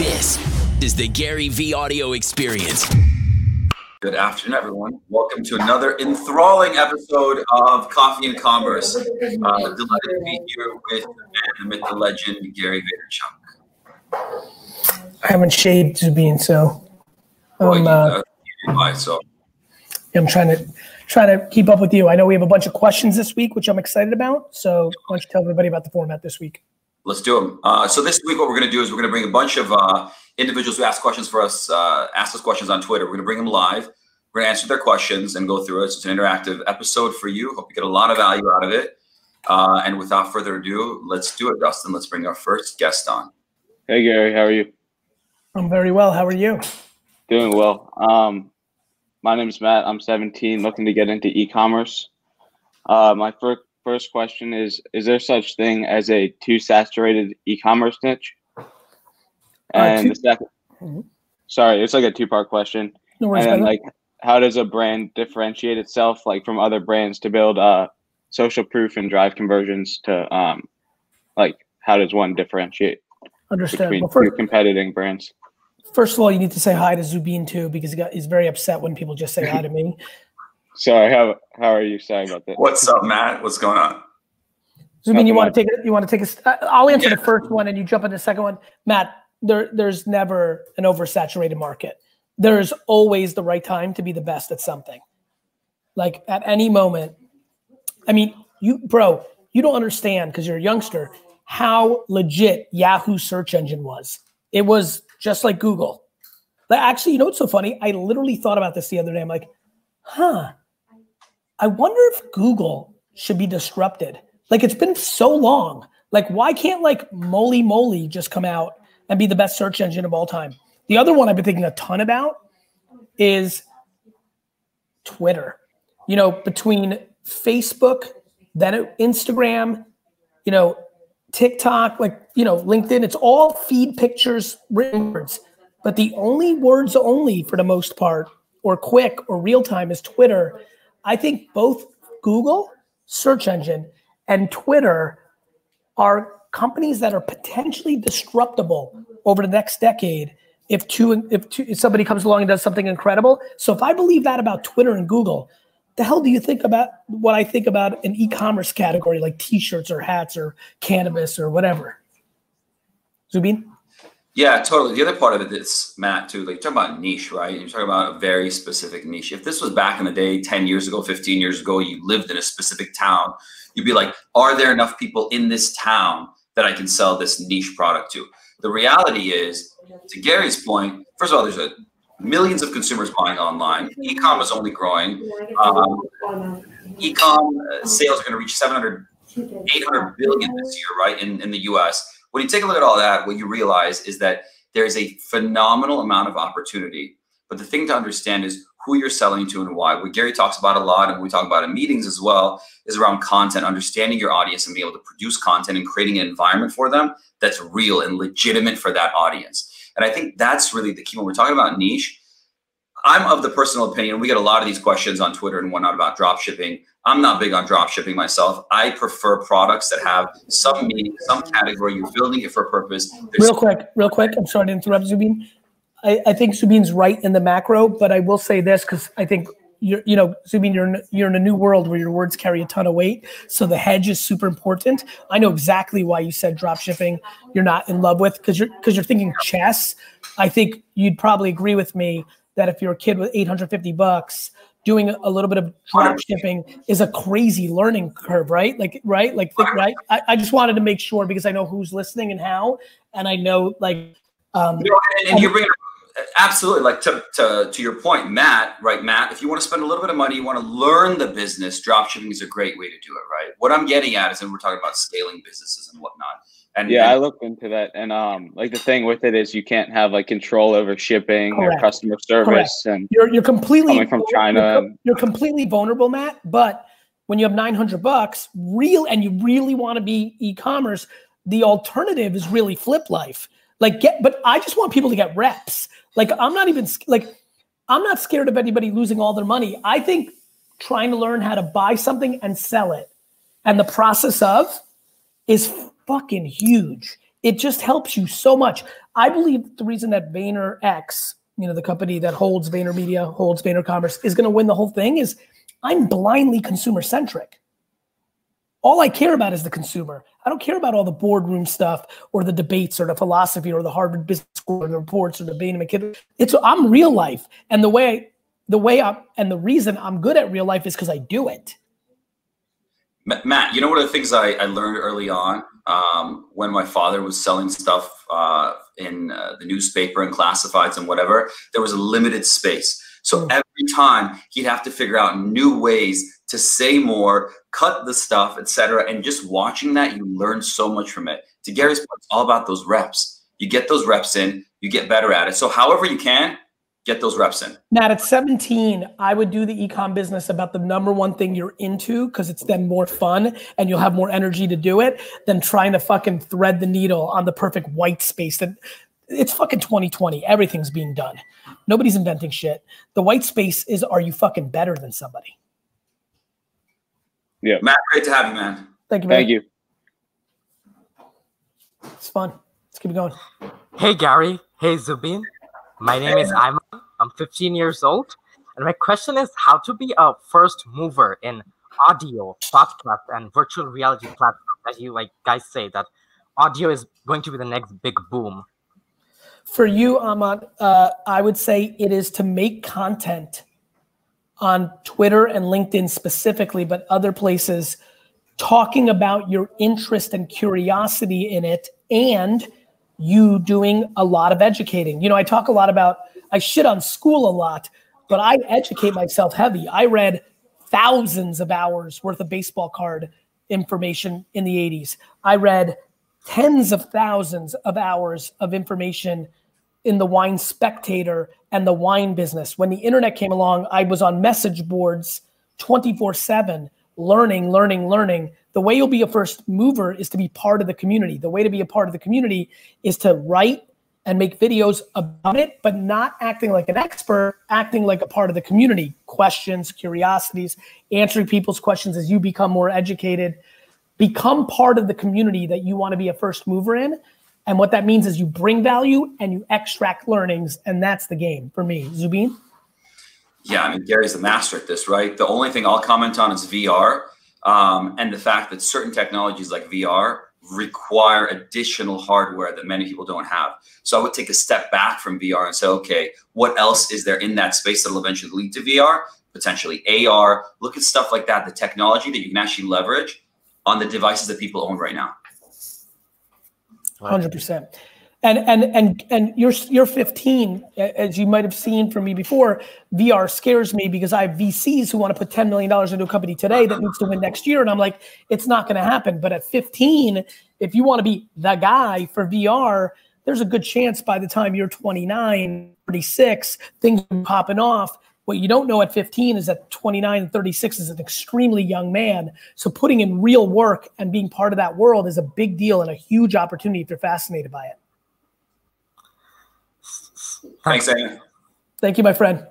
This is the GaryVee audio experience. Good afternoon, everyone. Welcome to another enthralling episode of Coffee and Commerce. Uh, delighted to be here with the man, the myth, the legend, Gary Vaynerchuk. I haven't shaved Zubin, so Well, um, you, uh, uh, you advise, so I'm trying to trying to keep up with you. I know we have a bunch of questions this week, which I'm excited about. So why don't you tell everybody about the format this week? Let's do them. Uh, so this week, what we're going to do is we're going to bring a bunch of uh, individuals who ask questions for us, uh, ask us questions on Twitter. We're going to bring them live. We're going to answer their questions and go through it. So it's an interactive episode for you. Hope you get a lot of value out of it. Uh, and without further ado, let's do it, Dustin. Let's bring our first guest on. Hey Gary, how are you? I'm very well. How are you? Doing well. Um, my name is Matt. I'm 17, looking to get into e-commerce. Uh, my first first question is: Is there such thing as a too saturated e-commerce niche? And two- the 2nd Mhm. sorry, it's like a two part question. No worries. And then, like, how does a brand differentiate itself, like, from other brands to build uh, social proof and drive conversions to, um, like, how does one differentiate Understand. between Well, two competing brands? first of all, you need to say hi to Zubin too, because he got, he's very upset when people just say hi to me. Sorry, how how are you? saying about that. What's up, Matt? What's going on? Zubin, you Nothing want to take it? You want to take a? s- uh, I'll answer Yeah. the first one, and you jump into the second one. Matt, there, there's never an oversaturated market. There's always the right time to be the best at something. Like at any moment. I mean, you, bro, you don't understand because you're a youngster how legit Yahoo search engine was. It was just like Google. Like, actually, you know what's so funny? I literally thought about this the other day. I'm like, huh. I wonder if Google should be disrupted. Like it's been so long. Like why can't like Moly Moly just come out and be the best search engine of all time? The other one I've been thinking a ton about is Twitter. You know, between Facebook, then Instagram, you know, TikTok, like, you know, LinkedIn, it's all feed pictures, written words. But the only words only for the most part, or quick or real time is Twitter. I think both Google, search engine, and Twitter are companies that are potentially disruptable over the next decade if two if, two, if somebody comes along and does something incredible. So if I believe that about Twitter and Google, the hell do you think about what I think about an e-commerce category like t-shirts or hats or cannabis or whatever? Zubin? Yeah, totally. The other part of it is Matt too. Like you're talking about niche, right? You're talking about a very specific niche. If this was back in the day, 10 years ago, 15 years ago, you lived in a specific town, you'd be like, are there enough people in this town that I can sell this niche product to? The reality is, to Gary's point, first of all, there's a millions of consumers buying online. E-com is only growing. Um, e-com uh, sales are going to reach 700 800 billion this year, right, in, in the US. When you take a look at all that, what you realize is that there's a phenomenal amount of opportunity. But the thing to understand is who you're selling to and why. What Gary talks about a lot, and we talk about in meetings as well, is around content, understanding your audience and being able to produce content and creating an environment for them that's real and legitimate for that audience. And I think that's really the key when we're talking about niche. I'm of the personal opinion, we get a lot of these questions on Twitter and whatnot about drop shipping. I'm not big on drop shipping myself. I prefer products that have some meaning, some category. You're building it for a purpose. There's Real quick, real quick. I'm sorry to interrupt, Zubin. I, I think Zubin's right in the macro, but I will say this because I think you're, you know, Zubin, you're in, you're in a new world where your words carry a ton of weight. So the hedge is super important. I know exactly why you said drop shipping. You're not in love with because you're because you're thinking chess. I think you'd probably agree with me that if you're a kid with 850 bucks, doing a little bit of drop shipping is a crazy learning curve, right? Like, right? Like, think, right? I, I just wanted to make sure because I know who's listening and how, and I know like, um, and, and you're bringing absolutely like to, to to your point, Matt. Right, Matt. If you want to spend a little bit of money, you want to learn the business. Drop shipping is a great way to do it. Right. What I'm getting at is, and we're talking about scaling businesses and whatnot. And Yeah, I and- looked into that, and um, like the thing with it is you can't have like control over shipping or customer service, and you're you're completely Coming from China You're, and- you're completely vulnerable, Matt. But when you have 900 bucks, real, and you really want to be e-commerce, the alternative is really flip life. Like get, but I just want people to get reps. Like I'm not even like I'm not scared of anybody losing all their money. I think trying to learn how to buy something and sell it, and the process of is fucking huge. it just helps you so much. I believe the reason that VaynerX, you know, the company that holds VaynerMedia, holds Vayner Commerce, is going to win the whole thing is I'm blindly consumer centric. All I care about is the consumer. I don't care about all the boardroom stuff or the debates or the philosophy or the Harvard Business School or the reports or the Bain and McKinsey. It's I'm real life, and the way the way I'm and the reason I'm good at real life is because I do it. Matt, you know one of the things I, I learned early on um, when my father was selling stuff uh, in uh, the newspaper and classifieds and whatever, there was a limited space. So mm. every time he'd have to figure out new ways to say more, cut the stuff, etc. And just watching that, you learn so much from it. To Gary's point, it's all about those reps. You get those reps in, you get better at it. So however you can, get those reps in. Matt, at 17, I would do the ecom business about the number one thing you're into because it's then more fun and you'll have more energy to do it than trying to fucking thread the needle on the perfect white space that it's fucking 2020. Everything's being done. Nobody's inventing shit. The white space is are you fucking better than somebody? Yeah. Matt, great to have you, man. Thank you, man. Thank you. It's fun. Let's keep it going. Hey, Gary. Hey, Zubin. My name is Ayman. I'm 15 years old. And my question is how to be a first mover in audio, podcast, and virtual reality platform. As you like guys say, that audio is going to be the next big boom. For you, Ahmad, uh, I would say it is to make content on Twitter and LinkedIn specifically, but other places, talking about your interest and curiosity in it and you doing a lot of educating. You know, I talk a lot about, I shit on school a lot, but I educate myself heavy. I read thousands of hours worth of baseball card information in the 80s. I read tens of thousands of hours of information in the wine spectator and the wine business. When the internet came along, I was on message boards 24 7, learning, learning, learning the way you'll be a first mover is to be part of the community. The way to be a part of the community is to write and make videos about it, but not acting like an expert, acting like a part of the community. Questions, curiosities, answering people's questions as you become more educated. Become part of the community that you want to be a first mover in. And what that means is you bring value and you extract learnings. And that's the game for me. Zubin? Yeah, I mean, Gary's the master at this, right? The only thing I'll comment on is VR um, and the fact that certain technologies like VR require additional hardware that many people don't have. So I would take a step back from VR and say, okay, what else is there in that space that will eventually lead to VR? Potentially AR. Look at stuff like that, the technology that you can actually leverage on the devices that people own right now. Hundred percent and and and and you're you're 15 as you might have seen from me before vr scares me because i have vcs who want to put 10 million dollars into a company today that needs to win next year and i'm like it's not going to happen but at 15 if you want to be the guy for vr there's a good chance by the time you're 29 36 things are popping off what you don't know at 15 is that 29 and 36 is an extremely young man. So putting in real work and being part of that world is a big deal and a huge opportunity if you're fascinated by it. Thanks, Amy. Thank you, my friend.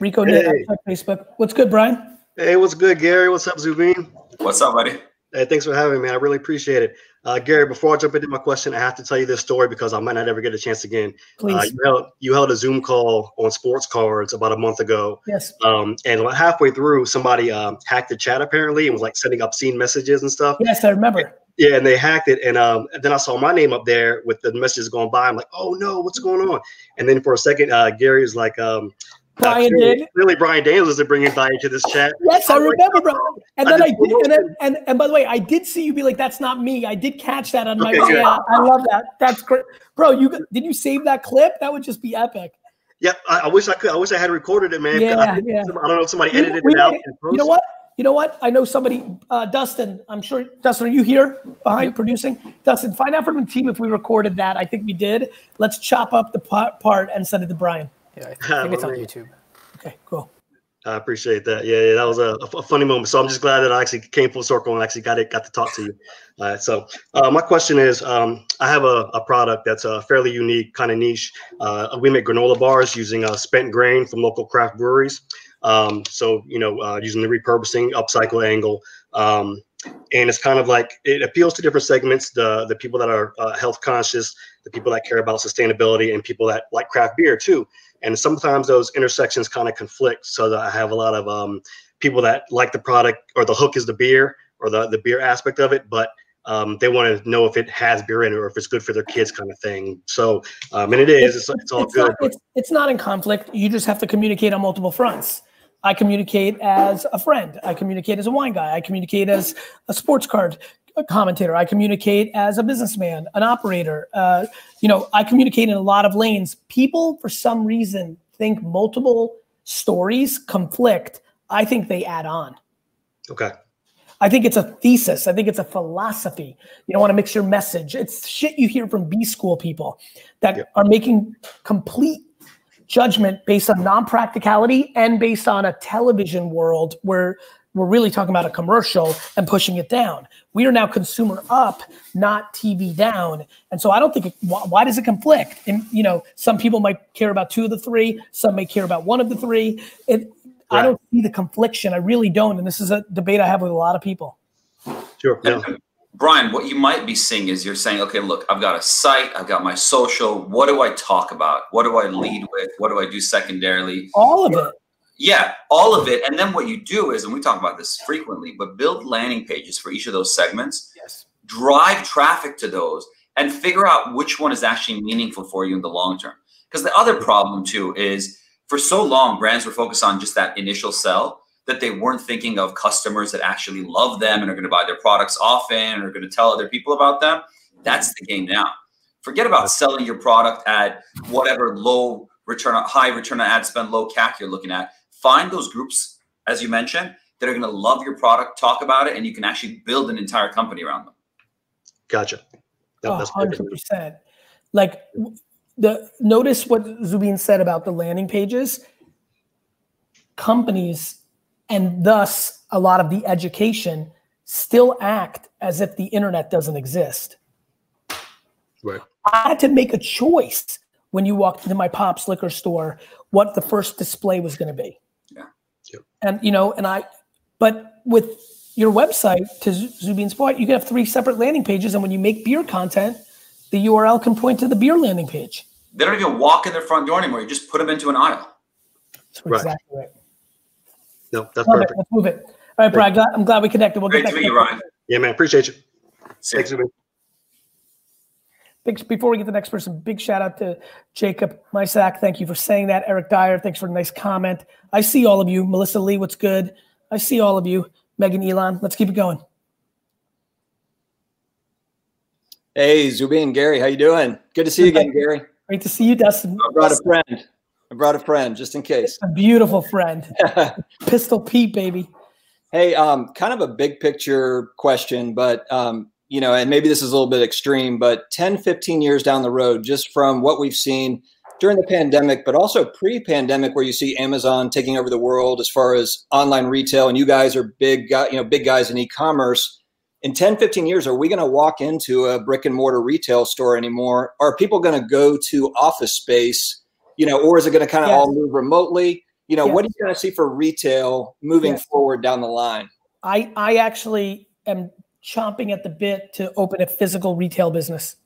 Rico hey. on Facebook. What's good, Brian? Hey, what's good, Gary? What's up, Zubin? What's up, buddy? Hey, thanks for having me. I really appreciate it. Uh, Gary, before I jump into my question, I have to tell you this story because I might not ever get a chance again. Please. Uh, you, held, you held a Zoom call on sports cards about a month ago. Yes. Um, and halfway through, somebody um, hacked the chat apparently and was like sending obscene messages and stuff. Yes, I remember. Yeah, and they hacked it, and um, and then I saw my name up there with the messages going by. I'm like, oh no, what's going on? And then for a second, uh, Gary was like, um, Brian uh, clearly, did. Really, Brian Daniels is bringing value to this chat. Yes, I, I remember, like, bro. And I then I did, and, then, and and by the way, I did see you be like, "That's not me." I did catch that on my. Okay, yeah, I love that. That's great, bro. You did you save that clip? That would just be epic. Yeah, I, I wish I could. I wish I had recorded it, man. Yeah, I, yeah. I don't know if somebody edited we, it out. You know what? You know what? I know somebody, uh, Dustin. I'm sure, Dustin, are you here behind producing? Dustin, find out from the team if we recorded that. I think we did. Let's chop up the part and send it to Brian. Yeah, I think it's on YouTube. Okay, cool. I appreciate that. Yeah, yeah that was a, a, funny moment. So I'm just glad that I actually came full circle and actually got it, got to talk to you. All right. So uh, my question is, um, I have a, a, product that's a fairly unique, kind of niche. Uh, we make granola bars using uh, spent grain from local craft breweries. Um, so, you know, uh, using the repurposing upcycle angle. Um, and it's kind of like it appeals to different segments the the people that are uh, health conscious the people that care about sustainability and people that like craft beer too and sometimes those intersections kind of conflict so that i have a lot of um, people that like the product or the hook is the beer or the, the beer aspect of it but um, they want to know if it has beer in it or if it's good for their kids kind of thing so um, and it is it's, it's all it's good Not, it's, it's not in conflict. You just have to communicate on multiple fronts. I communicate as a friend. I communicate as a wine guy. I communicate as a sports card commentator. I communicate as a businessman, an operator. Uh, you know, I communicate in a lot of lanes. People, for some reason, think multiple stories conflict. I think they add on. okay I think it's a thesis. I think it's a philosophy. You don't want to mix your message. It's shit you hear from B school people that Yep. are making complete judgment based on non-practicality and based on a television world where we're really talking about a commercial and pushing it down. We are now consumer up, not TV down. And so I don't think it, why, why does it conflict? And you know, some people might care about two of the three, some may care about one of the three. It, I don't see the confliction. I really don't. And this is a debate I have with a lot of people. sure yeah. Brian, what you might be seeing is you're saying, okay, look, I've got a site, I've got my social. What do I talk about? What do I lead with? What do I do secondarily? All of it. Yeah, all of it. And then what you do is, and we talk about this frequently, but build landing pages for each of those segments, Yes. drive traffic to those, and figure out which one is actually meaningful for you in the long term. Because the other problem too is for so long, brands were focused on just that initial sell that they weren't thinking of customers that actually love them and are going to buy their products often and are going to tell other people about them. That's the game now. Forget about selling your product at whatever low return, on high return on ad spend, low CAC you're looking at. Find those groups, as you mentioned, that are going to love your product, talk about it, and you can actually build an entire company around them. gotcha No, A that's hundred perfect. percent. Like the notice what Zubin said about the landing pages. Companies and thus a lot of the education still act as if the internet doesn't exist. right I had to make a choice when you walked into my pop's liquor store what the first display was going to be. Yeah. Yep. And you know, and I, but with your website to Z- Zubin's point, you can have three separate landing pages, and when you make beer content, the URL can point to the beer landing page. They don't even walk in their front door anymore. You just put them into an aisle. That's Right. exactly right. No that's Love it. perfect Let's move it. All right, Brad. Glad, I'm glad we connected. We'll Great get to back meet you, that- Ryan. yeah man appreciate you See thanks Zubin. Big, before we get to the next person, big shout out to Jacob Mysak. Thank you for saying that. Eric Dyer, thanks for a nice comment. I see all of you. Melissa Lee, what's good? I see all of you. Megan Elon, let's keep it going. Hey, Zubin, Gary, how you doing? Good to see you again, Gary. Great to see you, Dustin. I brought a friend. I brought a friend just in case. A beautiful friend. Pistol Pete, baby. hey, um, kind of a big picture question, but um, you know, and maybe this is a little bit extreme, but 10, 15 years down the road, just from what we've seen during the pandemic, but also pre-pandemic, where you see Amazon taking over the world as far as online retail, and you guys are big, you know, big guys in e-commerce. In 10, 15 years, are we going to walk into a brick and mortar retail store anymore? Are people going to go to office space, you know, or is it going to kind of Yes. all move remotely? You know, what are you going to see for retail moving Yes. forward down the line? I, I actually am chomping at the bit to open a physical retail business.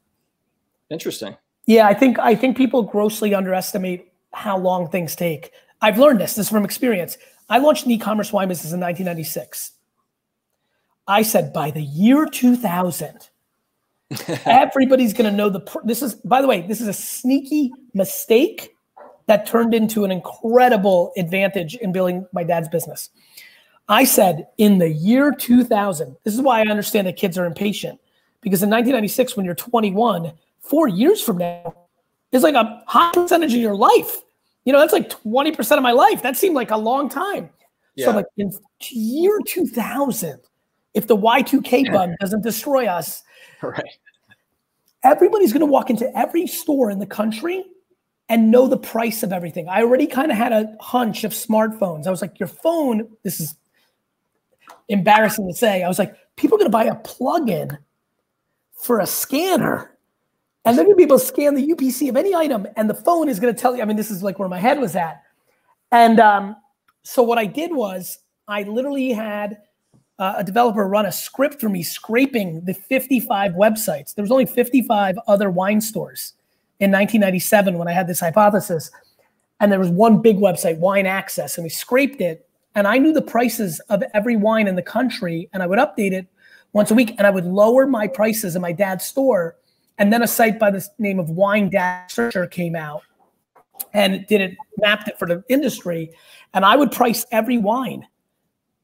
Interesting. Yeah, I think I think people grossly underestimate how long things take. I've learned this. This is from experience. I launched an e-commerce wine business in 1996. I said by the year 2000, everybody's going to know the. pr- This is, by the way, this is a sneaky mistake that turned into an incredible advantage in building my dad's business. I said in the year 2000. This is why I understand that kids are impatient because in 1996, when you're 21, four years from now is like a high percentage of your life. You know, that's like 20% of my life. That seemed like a long time. So, like in year 2000, if the Y2K bug doesn't destroy us, Right. everybody's going to walk into every store in the country and know the price of everything. I already kind of had a hunch of smartphones. I was like, your phone, this is embarrassing to say. I was like, people are going to buy a plug-in for a scanner. And they're going to be able to scan the UPC of any item, and the phone is going to tell you. I mean, this is like where my head was at. And um, so what I did was I literally had uh, a developer run a script for me scraping the 55 websites. There was only 55 other wine stores in 1997 when I had this hypothesis, and there was one big website, Wine Access, and we scraped it. And I knew the prices of every wine in the country, and I would update it once a week, and I would lower my prices in my dad's store. And then a site by the name of Wine Dash Searcher came out and did it mapped it for the industry and i would price every wine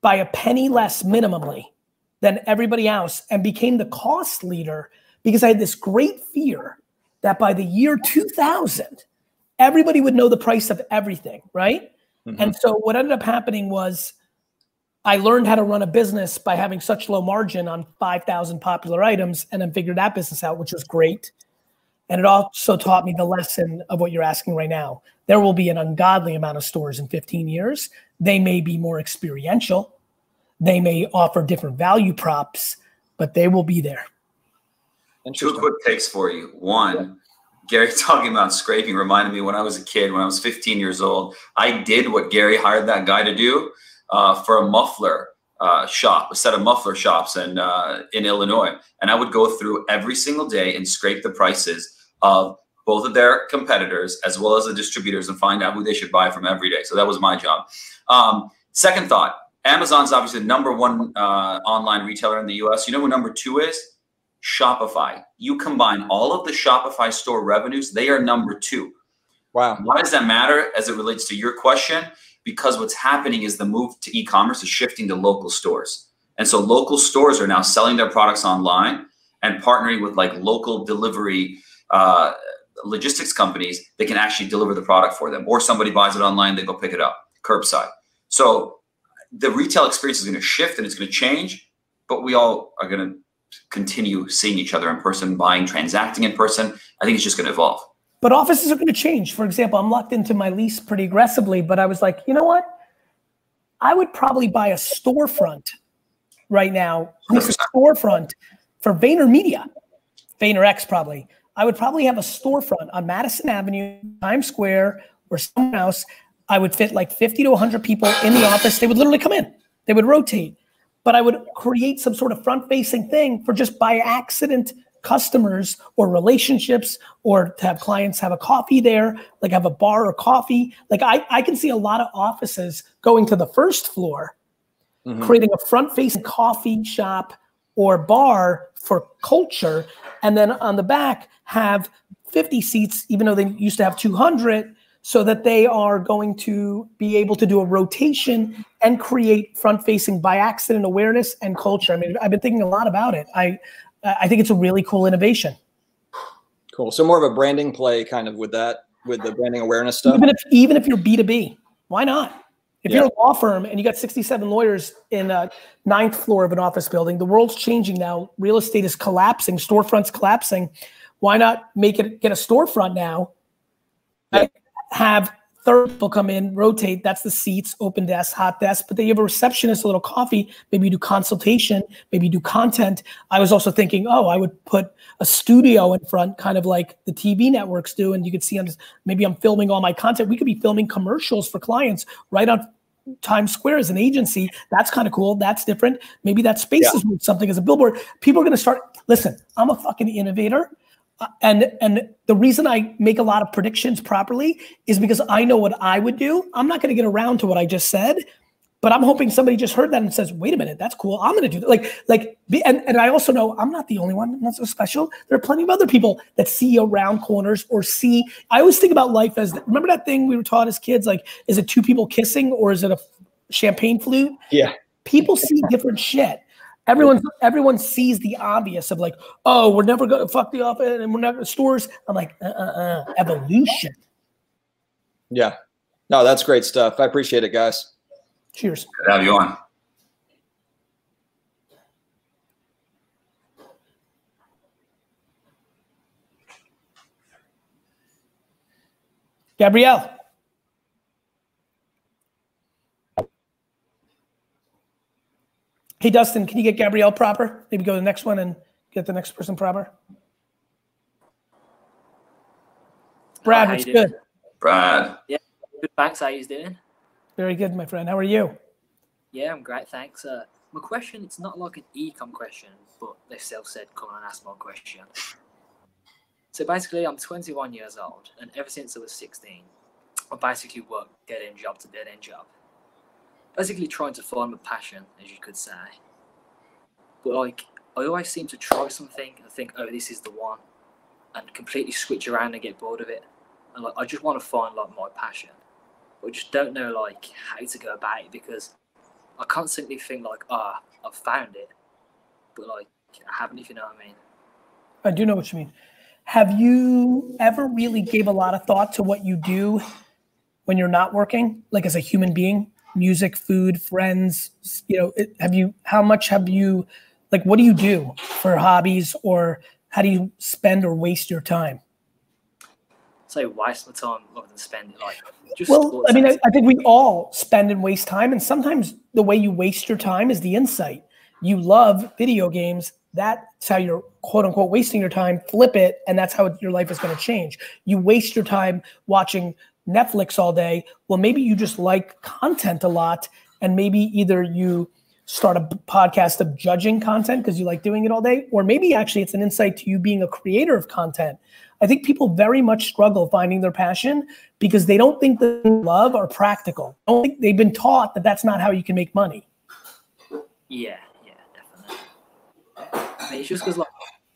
by a penny less minimally than everybody else and became the cost leader because i had this great fear that by the year 2000 everybody would know the price of everything right mm-hmm. and so what ended up happening was i learned how to run a business by having such low margin on 5000 popular items and then figured that business out which was great and it also taught me the lesson of what you're asking right now. There will be an ungodly amount of stores in 15 years. They may be more experiential, they may offer different value props, but they will be there. Two quick takes for you. One, Gary talking about scraping reminded me when I was a kid, when I was 15 years old, I did what Gary hired that guy to do uh, for a muffler uh, shop, a set of muffler shops in, uh, in Illinois. And I would go through every single day and scrape the prices of both of their competitors as well as the distributors and find out who they should buy from every day. So that was my job. Um, second thought Amazon's obviously the number one uh, online retailer in the US. You know who number two is? Shopify. You combine all of the Shopify store revenues, they are number two. Wow. Why does that matter as it relates to your question? Because what's happening is the move to e commerce is shifting to local stores. And so local stores are now selling their products online and partnering with like local delivery uh, logistics companies that can actually deliver the product for them, or somebody buys it online, they go pick it up curbside. So the retail experience is going to shift and it's going to change, but we all are going to continue seeing each other in person, buying, transacting in person. I think it's just going to evolve. But offices are going to change. For example, I'm locked into my lease pretty aggressively, but I was like, you know what? I would probably buy a storefront right now, a storefront for VaynerMedia, VaynerX probably, I would probably have a storefront on Madison Avenue, Times Square, or somewhere else. I would fit like 50 to 100 people in the office. They would literally come in, they would rotate. But I would create some sort of front facing thing for just by accident customers or relationships or to have clients have a coffee there, like have a bar or coffee. Like I, I can see a lot of offices going to the first floor, mm-hmm. creating a front facing coffee shop or bar for culture. And then on the back, have 50 seats, even though they used to have 200, so that they are going to be able to do a rotation and create front facing by accident awareness and culture. I mean, I've been thinking a lot about it. I, I think it's a really cool innovation. Cool. So more of a branding play kind of with that, with the branding awareness stuff. Even if, even if you're B2B, why not? If yeah. you're a law firm and you got 67 lawyers in a ninth floor of an office building, the world's changing now. Real estate is collapsing, storefronts collapsing. Why not make it get a storefront now? Right? Have third people come in, rotate. That's the seats, open desk, hot desk. But then you have a receptionist, a little coffee. Maybe you do consultation. Maybe you do content. I was also thinking, oh, I would put a studio in front, kind of like the TV networks do, and you could see. I'm just, maybe I'm filming all my content. We could be filming commercials for clients right on Times Square as an agency. That's kind of cool. That's different. Maybe that space yeah. is something as a billboard. People are going to start. Listen, I'm a fucking innovator and and the reason I make a lot of predictions properly is because I know what I would do. I'm not going to get around to what I just said, but I'm hoping somebody just heard that and says, "Wait a minute, that's cool. I'm going to do that." Like like and and I also know I'm not the only one. that's so special. There are plenty of other people that see around corners or see. I always think about life as remember that thing we were taught as kids like is it two people kissing or is it a champagne flute? Yeah. People see different shit. Everyone, everyone sees the obvious of like, oh, we're never gonna fuck the office and we're not stores. I'm like, uh, uh, uh, evolution. Yeah, no, that's great stuff. I appreciate it, guys. Cheers. Good to have you on. Gabrielle. Hey, Dustin, can you get Gabrielle proper? Maybe go to the next one and get the next person proper. Brad, what's good? Brad. Yeah, good. Thanks. How you doing? Very good, my friend. How are you? Yeah, I'm great. Thanks. Uh, my question it's not like an ecom question, but they still said come on and ask my question. So basically, I'm 21 years old, and ever since I was 16, I basically worked dead end job to dead end job. Basically, trying to find my passion, as you could say. But like, I always seem to try something and think, oh, this is the one, and completely switch around and get bored of it. And like, I just want to find like my passion, but I just don't know like how to go about it because I constantly think like, ah, I've found it, but like I haven't, if you know what I mean. I do know what you mean. Have you ever really gave a lot of thought to what you do when you're not working, like as a human being? Music, food, friends. You know, it, have you? How much have you? Like, what do you do for hobbies, or how do you spend or waste your time? So waste my time rather than spend it like just. Well, I mean, I, I think we all spend and waste time, and sometimes the way you waste your time is the insight. You love video games. That's how you're quote unquote wasting your time. Flip it, and that's how your life is going to change. You waste your time watching Netflix all day. Well, maybe you just like content a lot, and maybe either you start a podcast of judging content because you like doing it all day, or maybe actually it's an insight to you being a creator of content. I think people very much struggle finding their passion because they don't think that love are practical. I don't think they've been taught that that's not how you can make money. Yeah, yeah, definitely. I mean, it's just because like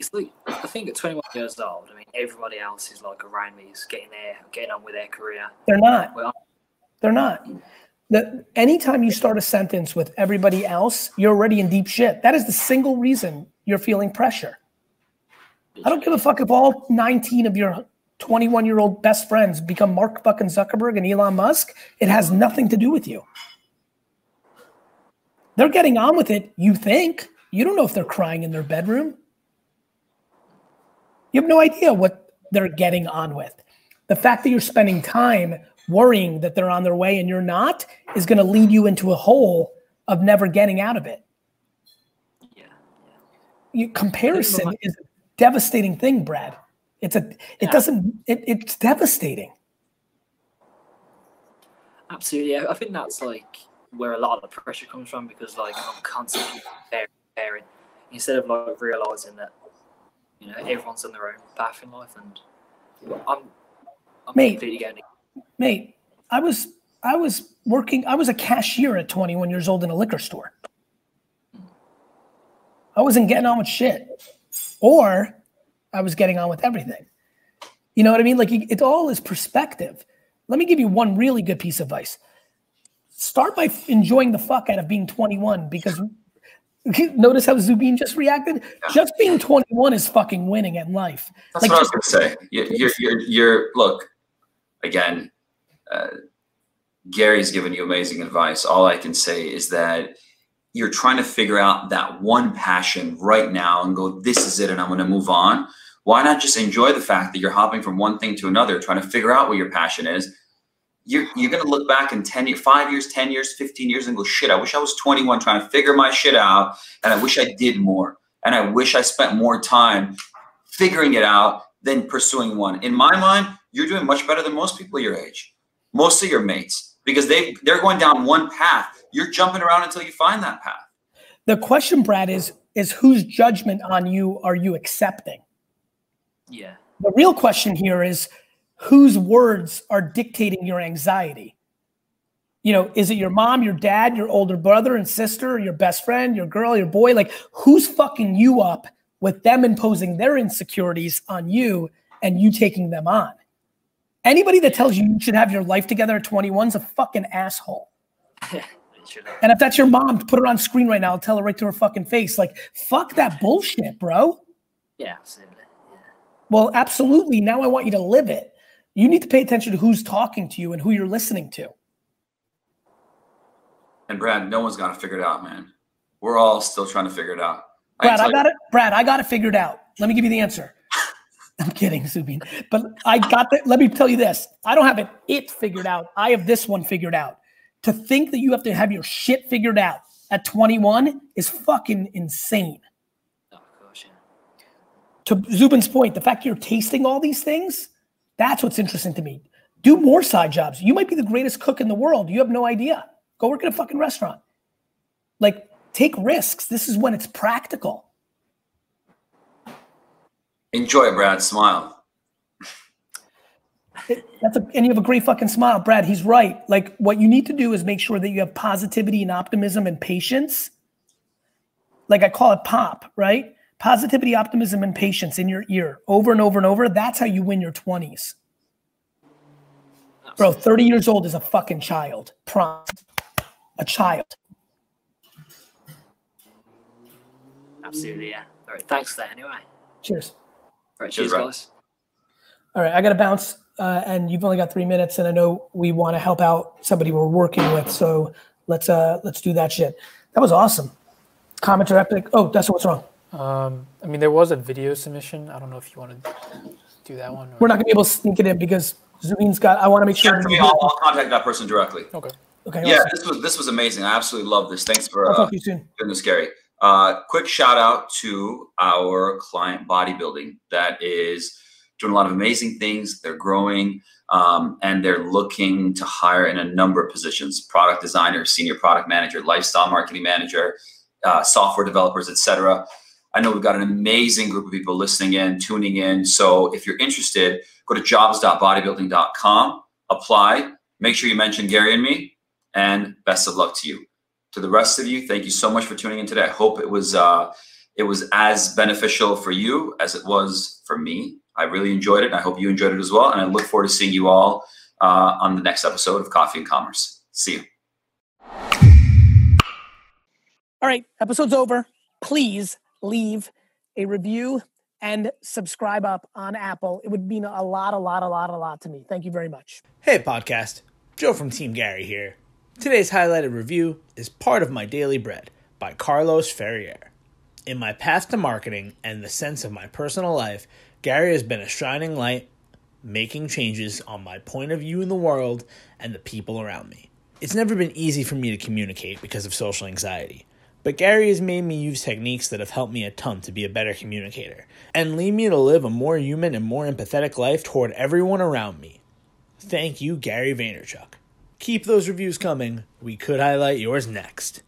it's like I think at 21 years old, I mean, everybody else is like around me is getting there, getting on with their career. They're not. Well, They're not. The, anytime you start a sentence with everybody else, you're already in deep shit. That is the single reason you're feeling pressure. I don't give a fuck if all 19 of your 21 year old best friends become Mark fucking Zuckerberg and Elon Musk. It has nothing to do with you. They're getting on with it, you think. You don't know if they're crying in their bedroom. You have no idea what they're getting on with. The fact that you're spending time worrying that they're on their way and you're not is going to lead you into a hole of never getting out of it. yeah, You, comparison is a devastating thing, Brad. It's a. It Yeah. doesn't. It, it's devastating. absolutely. I think that's like where a lot of the pressure comes from because like I'm constantly comparing, comparing instead of like realizing that you know everyone's on their own path in life, and I'm I'm Mate. completely getting mate i was i was working i was a cashier at 21 years old in a liquor store. I wasn't getting on with shit. Or i was getting on with everything. You know what i mean? Like it all is perspective. Let me give you one really good piece of advice. Start by enjoying the fuck out of being 21 because notice how zubin just reacted just being 21 is fucking winning in life That's Like, what I was to say. You're, you're, you're, you're look, again, uh, Gary's given you amazing advice. All I can say is that you're trying to figure out that one passion right now and go, this is it, and I'm going to move on. Why not just enjoy the fact that you're hopping from one thing to another, trying to figure out what your passion is? You're, you're going to look back in 10 years, five years, 10 years, 15 years and go, shit, I wish I was 21 trying to figure my shit out. And I wish I did more. And I wish I spent more time figuring it out than pursuing one. In my mind, you're doing much better than most people your age, most of your mates, because they they're going down one path. You're jumping around until you find that path. the question brad is is whose judgment on you are you accepting yeah, the real question here is whose words are dictating your anxiety you know is it your mom your dad your older brother and sister your best friend your girl your boy like who's fucking you up with them imposing their insecurities on you and you taking them on anybody that tells you you should have your life together at 21 is a fucking asshole and if that's your mom put her on screen right now I'll tell her right to her fucking face like fuck that bullshit bro Yeah, absolutely. Yeah. Well, absolutely. Now I want you to live it. You need to pay attention to who's talking to you and who you're listening to. And Brad, no one's got to figure it out, man. We're all still trying to figure it out. Brad, tell I you- got it. Brad, I got it figured out. Let me give you the answer. I'm kidding, Zubin. But I got that. Let me tell you this. I don't have it it figured out. I have this one figured out. To think that you have to have your shit figured out at 21 is fucking insane. Oh gosh, yeah. to Zubin's point, the fact you're tasting all these things, that's what's interesting to me. Do more side jobs. You might be the greatest cook in the world. You have no idea. Go work at a fucking restaurant. Like, take risks. This is when it's practical. Enjoy Brad. Smile. It- that's a, and you have a great fucking smile, Brad. He's right. Like what you need to do is make sure that you have positivity and optimism and patience. Like I call it pop, right? Positivity, optimism, and patience in your ear over and over and over. That's how you win your 20s. Bro, 30 years old is a fucking child. Prom. A child. Absolutely, yeah. All right, thanks for that anyway. Cheers. All right, Cheers, cheers, guys. All right, I got to bounce, uh, and you've only got three minutes, and I know we want to help out somebody we're working with, so let's uh let's do that shit. That was awesome. Comment or epic. Oh, that's what's wrong. Um, I mean, there was a video submission. I don't know if you want to do that one. Or... We're not gonna be able to sneak it in because Zubin's got. I want to make sure. Check for me. that- I'll, I'll contact that person directly. Okay. Okay. Yeah, awesome. this was this was amazing. I absolutely love this. Thanks for I'll uh, talk to you soon. doing this, Gary. Uh, quick shout out to our client bodybuilding that is doing a lot of amazing things. They're growing um, and they're looking to hire in a number of positions: product designer, senior product manager, lifestyle marketing manager, uh, software developers, etc. I know we've got an amazing group of people listening in, tuning in. So if you're interested, go to jobs.bodybuilding.com, apply. Make sure you mention Gary and me, and best of luck to you to the rest of you thank you so much for tuning in today i hope it was uh it was as beneficial for you as it was for me i really enjoyed it i hope you enjoyed it as well and i look forward to seeing you all uh, on the next episode of coffee and commerce see you All right, episode's over. Please leave a review and subscribe up on Apple. It would mean a lot, a lot, a lot, a lot to me. Thank you very much. Hey, podcast. Joe from Team Gary here. Today's highlighted review is Part of My Daily Bread by Carlos Ferrier. In my path to marketing and the sense of my personal life, Gary has been a shining light, making changes on my point of view in the world and the people around me. It's never been easy for me to communicate because of social anxiety, but Gary has made me use techniques that have helped me a ton to be a better communicator and lead me to live a more human and more empathetic life toward everyone around me. Thank you, Gary Vaynerchuk. Keep those reviews coming. We could highlight yours next.